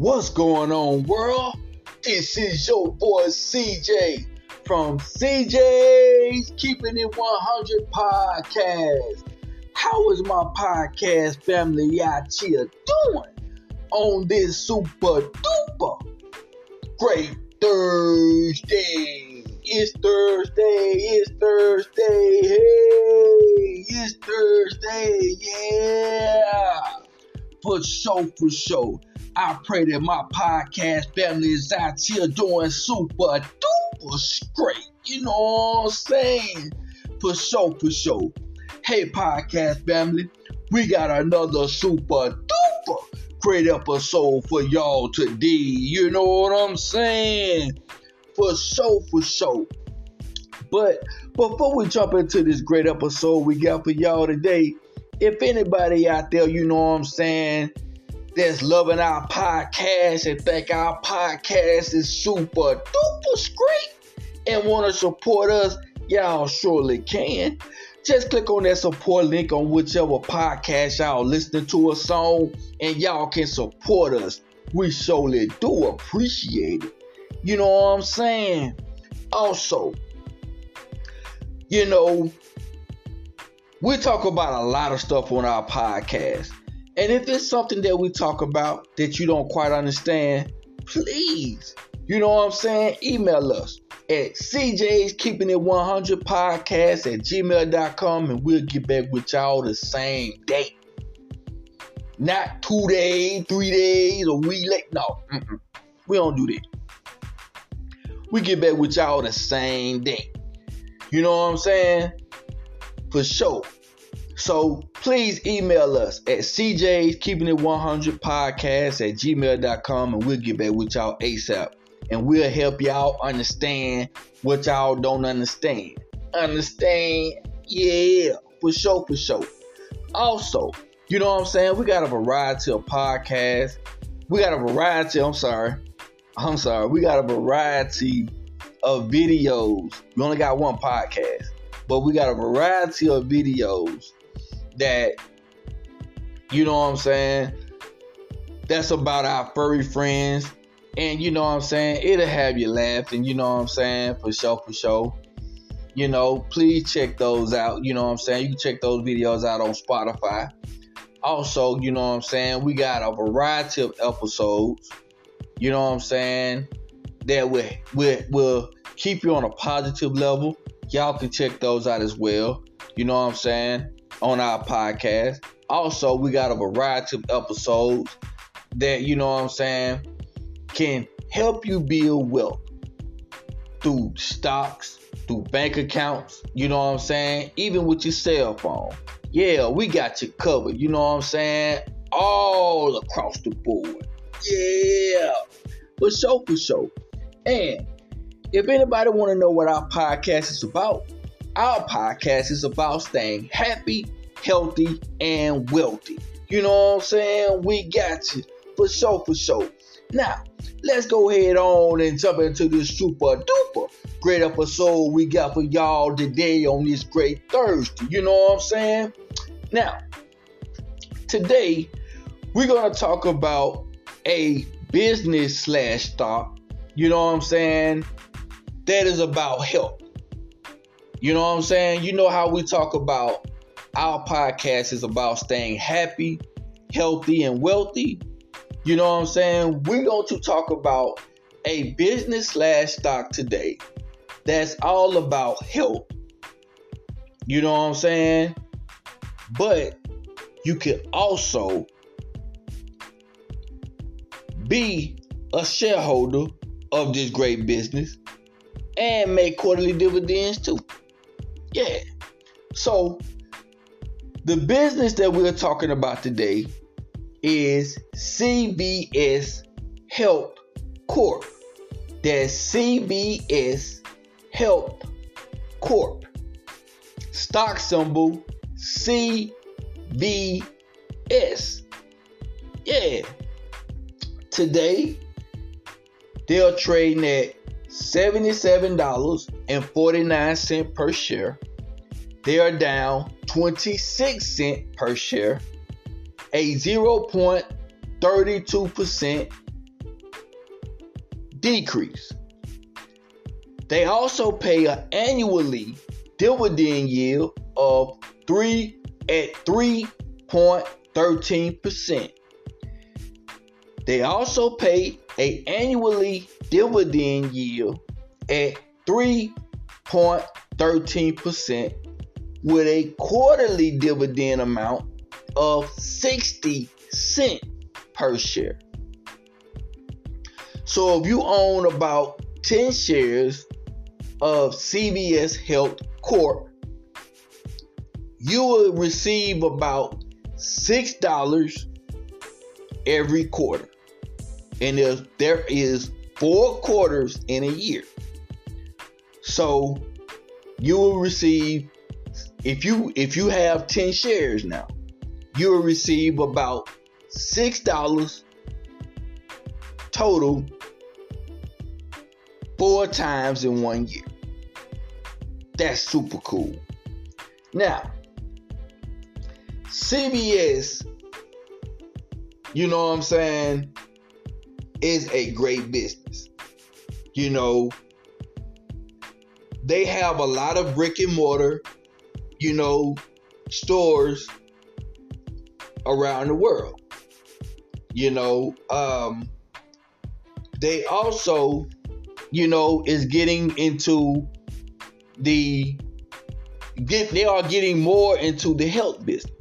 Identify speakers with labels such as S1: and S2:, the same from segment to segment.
S1: What's going on, world? This is your boy CJ from CJ's Keeping It 100 podcast. How is my podcast family out here doing on this super duper great Thursday? It's Thursday, it's Thursday, hey, it's Thursday, yeah. For sure, for sure. I pray that my podcast family is out here doing super duper great. You know what I'm saying? For sure, for sure. Hey, podcast family, we got another super duper great episode for y'all today. You know what I'm saying? For sure, for sure. But before we jump into this great episode we got for y'all today, if anybody out there, you know what I'm saying, that's loving our podcast and think our podcast is super duper great and want to support us, y'all surely can. Just click on that support link on whichever podcast y'all listening to us on, and y'all can support us. We surely do appreciate it. You know what I'm saying? Also, you know, we talk about a lot of stuff on our podcast. And if it's something that we talk about that you don't quite understand, please, you know what I'm saying? Email us at CJ's Keeping It 100 Podcast at gmail.com and we'll get back with y'all the same day. Not two days, three days, a week late. No, mm-mm. we don't do that. We get back with y'all the same day. You know what I'm saying? For sure. So please email us at CJ's Keeping It 100 Podcast at gmail.com and we'll get back with y'all ASAP. And we'll help y'all understand what y'all don't understand. Understand? Yeah, for sure, for sure. Also, you know what I'm saying? We got a variety of podcasts. We got a variety, I'm sorry. I'm sorry. We got a variety of videos. We only got one podcast, but we got a variety of videos that you know what I'm saying? That's about our furry friends. And you know what I'm saying? It'll have you laughing you know what I'm saying? For sure for sure. You know please check those out you know what I'm saying? You can check those videos out on Spotify. Also you know what I'm saying? We got a variety of episodes you know what I'm saying? That will will keep you on a positive level. Y'all can check those out as well you know what I'm saying on our podcast. Also, we got a variety of episodes that, you know what I'm saying, can help you build wealth through stocks, through bank accounts, you know what I'm saying, even with your cell phone. Yeah, we got you covered, you know what I'm saying, all across the board. Yeah, for sure, for sure. And if anybody want to know what our podcast is about, our podcast is about staying happy, healthy, and wealthy. You know what I'm saying? We got you. For sure, for sure. Now, let's go ahead on and jump into this super duper great episode we got for y'all today on this great Thursday. You know what I'm saying? Now, today we're to talk about a business slash stock, you know what I'm saying, that is about health. You know what I'm saying? You know how we talk about our podcast is about staying happy, healthy, and wealthy. You know what I'm saying? We're going to talk about a business slash stock today that's all about health. You know what I'm saying? But you can also be a shareholder of this great business and make quarterly dividends too. Yeah. So the business that we're talking about today is CVS Health Corp. That's CVS Health Corp. Stock symbol CVS. Yeah. Today, they're trading at $77.49 per share. They are down 26 cents per share, a 0.32% decrease. They also pay an annually dividend yield of 3 at 3.13%. They also pay a annually dividend yield at 3.13% with a quarterly dividend amount of 60 cent per share. So if you own about 10 shares of CVS Health Corp, you will receive about $6 every quarter. And there is four quarters in a year. So you will receive if you if you have 10 shares now, you will receive about $6 total four times in one year. That's super cool. Now, CVS, you know what I'm saying, is a great business. You know, they have a lot of brick and mortar, you know, stores around the world. You know, um, they also, you know, is getting into the get they are getting more into the health business.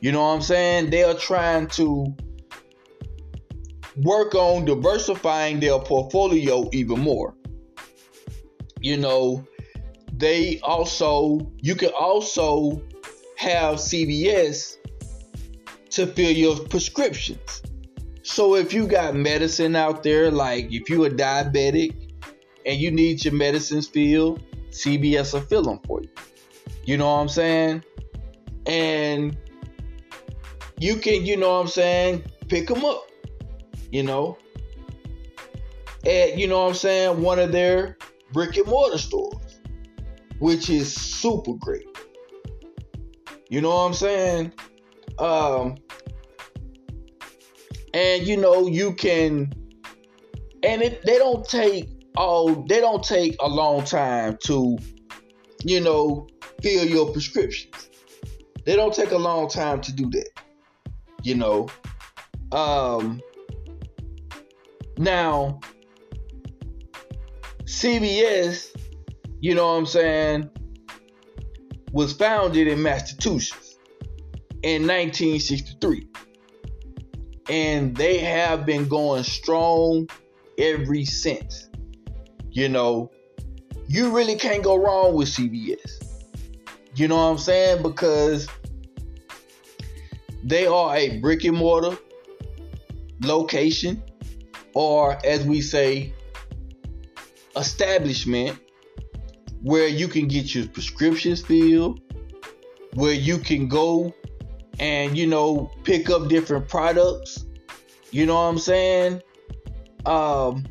S1: You know what I'm saying? They are trying to work on diversifying their portfolio even more. You know, they also you can also have CVS to fill your prescriptions. So if you got medicine out there, like if you're a diabetic and you need your medicines filled, CVS will fill them for you. You know what I'm saying? And you can, you know what I'm saying, pick them up. You know, at you know what I'm saying, one of their brick and mortar stores, which is super great. You know what I'm saying? Um, and you know you can, and it they don't take oh they don't take a long time to, you know, fill your prescriptions. They don't take a long time to do that. You know, um, now CVS, you know what I'm saying, was founded in Massachusetts in 1963. And they have been going strong ever since. You know, you really can't go wrong with CVS. You know what I'm saying? Because they are a brick and mortar location, or as we say, establishment where you can get your prescriptions filled, where you can go and you know pick up different products. You know what I'm saying? Um,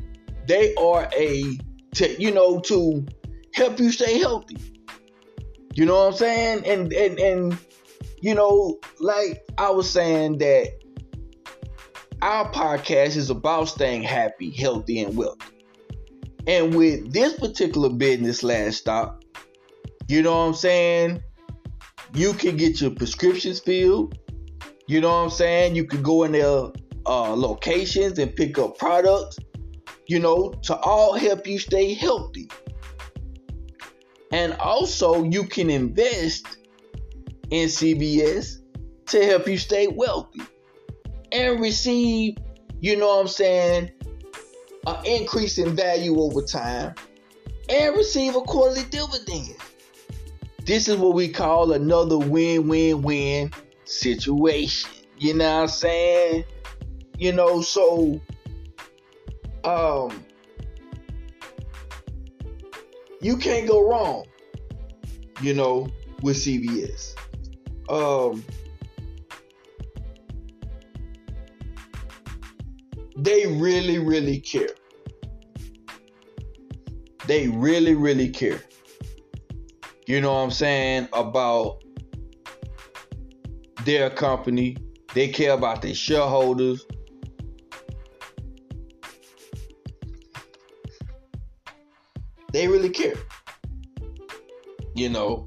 S1: they are a to, you know to help you stay healthy. You know what I'm saying? And and and you know, like I was saying that our podcast is about staying happy, healthy, and wealthy. And with this particular business last stop, you know what I'm saying? You can get your prescriptions filled. You know what I'm saying? You can go in their uh, locations and pick up products, you know, to all help you stay healthy. And also, you can invest in CVS to help you stay wealthy and receive, you know what I'm saying, an increase in value over time and receive a quarterly dividend. This is what we call another win win win situation. You know what I'm saying? You know, so um you can't go wrong, you know, with CVS. Um They really, really care. They really, really care. You know what I'm saying? About their company. They care about their shareholders. They really care. You know?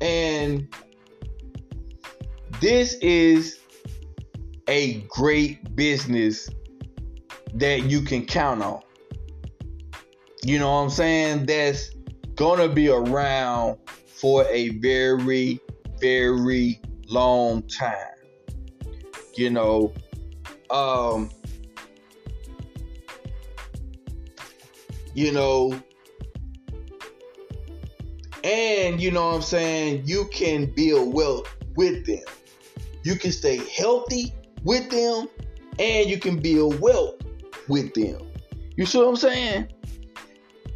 S1: And this is a great business that you can count on. You know what I'm saying? That's gonna be around for a very, very long time. You know, um, you know, and you know what I'm saying, you can build wealth with them. You can stay healthy with them, and you can build wealth with them. You see what I'm saying?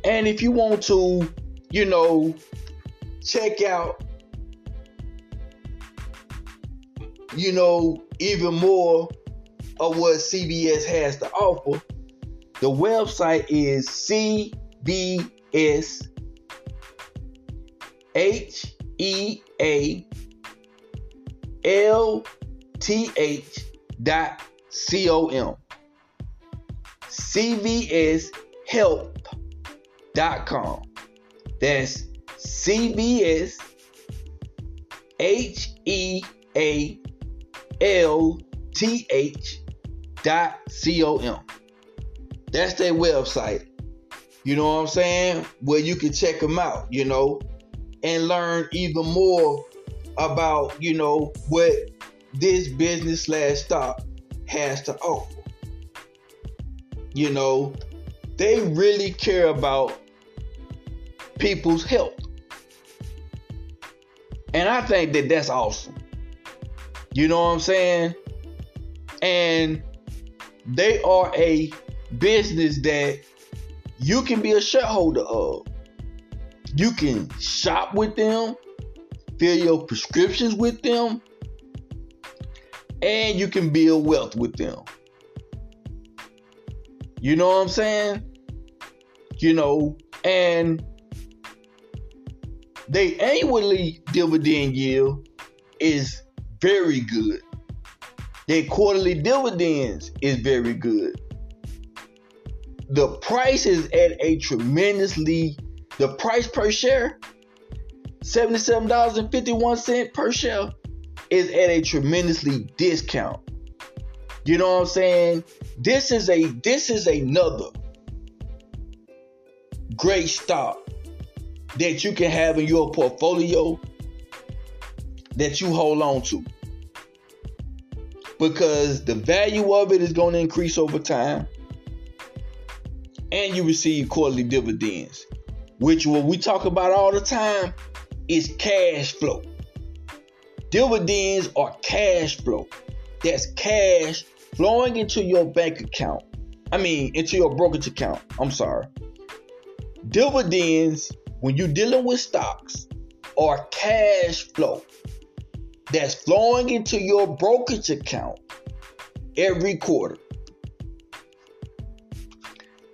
S1: And if you want to, you know, check out, you know, even more of what CVS has to offer, the website is CVS H E A L T H dot C O M. CVSHealth.com. That's CVS H E A L T H dot C O M. That's their website. You know what I'm saying? Where you can check them out, you know, and learn even more about, you know, what this business slash stock has to offer. You know, they really care about people's health. And I think that that's awesome. You know what I'm saying? And they are a business that you can be a shareholder of. You can shop with them, fill your prescriptions with them, and you can build wealth with them. You know what I'm saying? You know, and they annually dividend yield is very good. Their quarterly dividends is very good. The price is at a tremendously the price per share $77.51 per share is at a tremendously discount. You know what I'm saying? This is a this is another great stock that you can have in your portfolio that you hold on to. Because the value of it is going to increase over time. And you receive quarterly dividends, which what we talk about all the time is cash flow. Dividends are cash flow. That's cash flowing into your bank account. I mean, into your brokerage account. I'm sorry. Dividends, when you're dealing with stocks, are cash flow that's flowing into your brokerage account every quarter.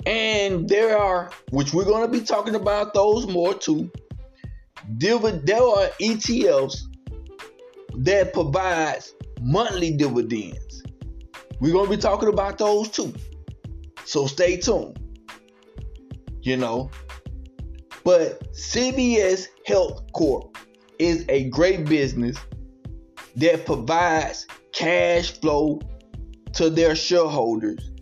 S1: And there are, which we're going to be talking about those more too. There are ETFs that provides monthly dividends. We're going to be talking about those too. So stay tuned. You know, but CVS Health Corp is a great business that provides cash flow to their shareholders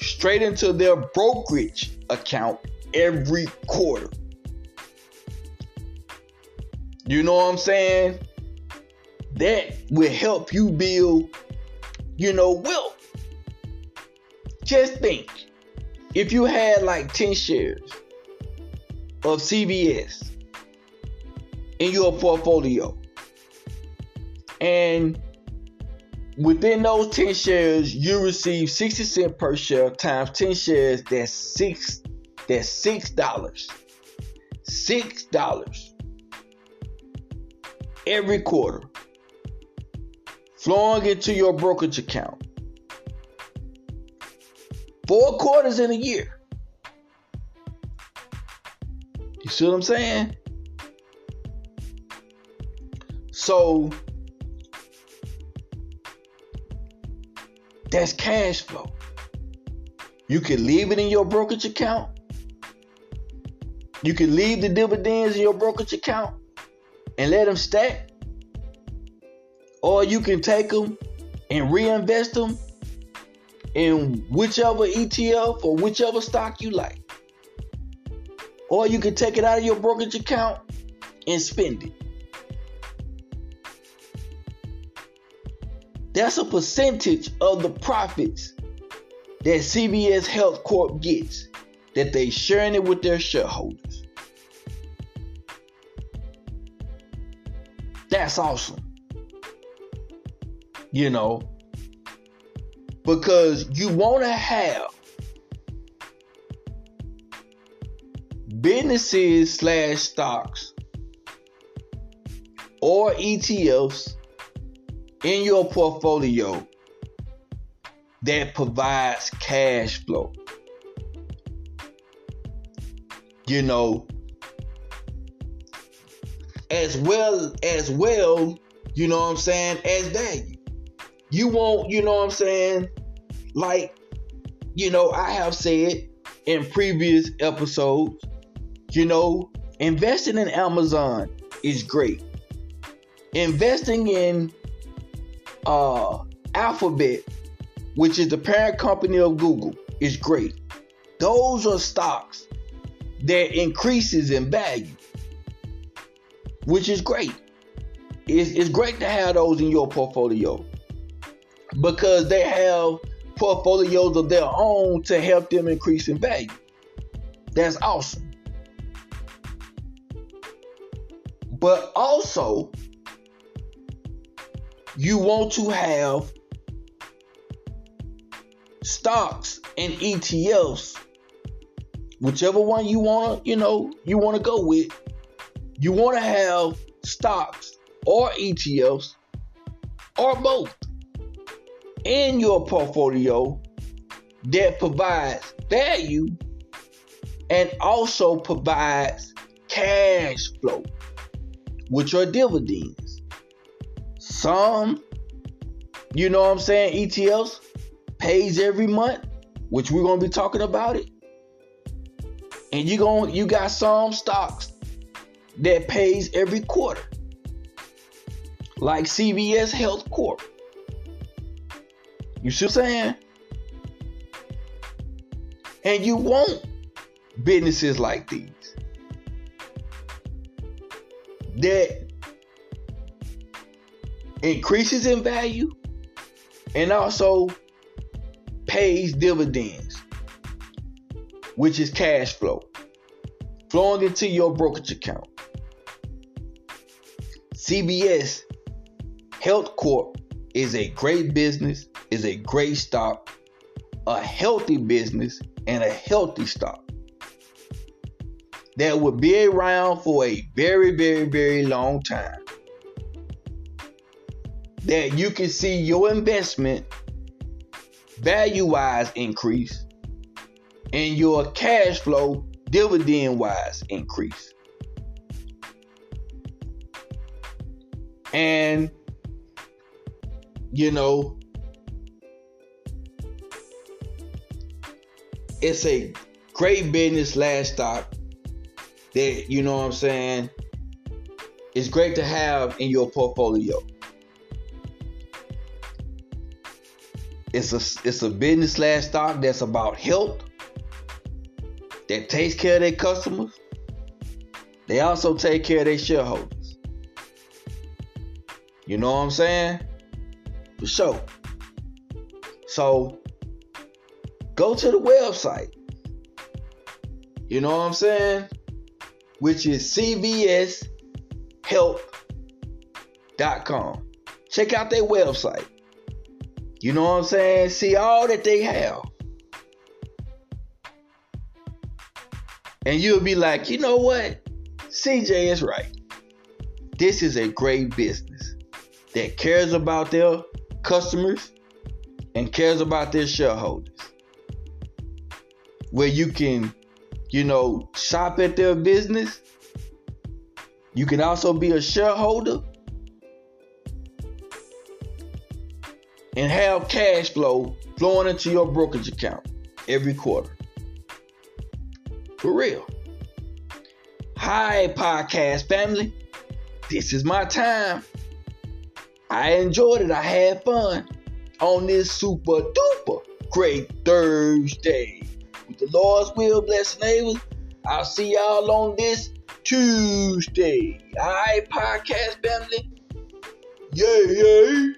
S1: straight into their brokerage account every quarter. You know what I'm saying? That will help you build, you know, wealth. Just think if you had like 10 shares of CVS in your portfolio, and within those 10 shares, you receive 60 cents per share times 10 shares, that's six that's six dollars. Six dollars every quarter flowing into your brokerage account. Four quarters in a year. You see what I'm saying? So That's cash flow. You can leave it in your brokerage account You can leave the dividends in your brokerage account and let them stack. Or you can take them and reinvest them in whichever ETF or whichever stock you like. Or you can take it out of your brokerage account and spend it. That's a percentage of the profits that CVS Health Corp gets that they sharing it with their shareholders. That's awesome. You know, because you want to have businesses slash stocks or ETFs in your portfolio that provides cash flow. You know, as well as well, you know what I'm saying, as value. You won't, you know what I'm saying, like, you know, I have said in previous episodes, you know, investing in Amazon is great. Investing in uh, Alphabet, which is the parent company of Google, is great. Those are stocks that increases in value, which is great. It's, it's great to have those in your portfolio because they have portfolios of their own to help them increase in value. That's awesome. But also, you want to have stocks and ETFs, whichever one you want to, you know, you want to go with. You want to have stocks or ETFs or both in your portfolio that provides value and also provides cash flow, which are dividends. Some, you know what I'm saying, ETFs pays every month, which we're gonna be talking about it. And you going you got some stocks that pays every quarter. Like CVS Health Corp. You see what I'm saying? And you want businesses like these that increases in value and also pays dividends, which is cash flow flowing into your brokerage account. CVS Health Corp is a great business is a great stock, a healthy business, and a healthy stock that will be around for a very, very, very long time. That you can see your investment value wise increase and your cash flow dividend wise increase. And you know, it's a great business last stock that you know what I'm saying. It's great to have in your portfolio. It's a it's a business slash stock that's about health, that takes care of their customers. They also take care of their shareholders. You know what I'm saying? For sure. So go to the website. You know what I'm saying? Which is cvshealth.com. Check out their website. You know what I'm saying? See all that they have. And you'll be like, you know what? CJ is right. This is a great business that cares about their customers and cares about their shareholders where you can, you know, shop at their business. You can also be a shareholder and have cash flow flowing into your brokerage account every quarter. For real. Hi, podcast family. This is my time. I enjoyed it. I had fun on this super duper great Thursday. The Lord's will, bless neighbors. I'll see y'all on this Tuesday. All right, podcast family. Yay, yay.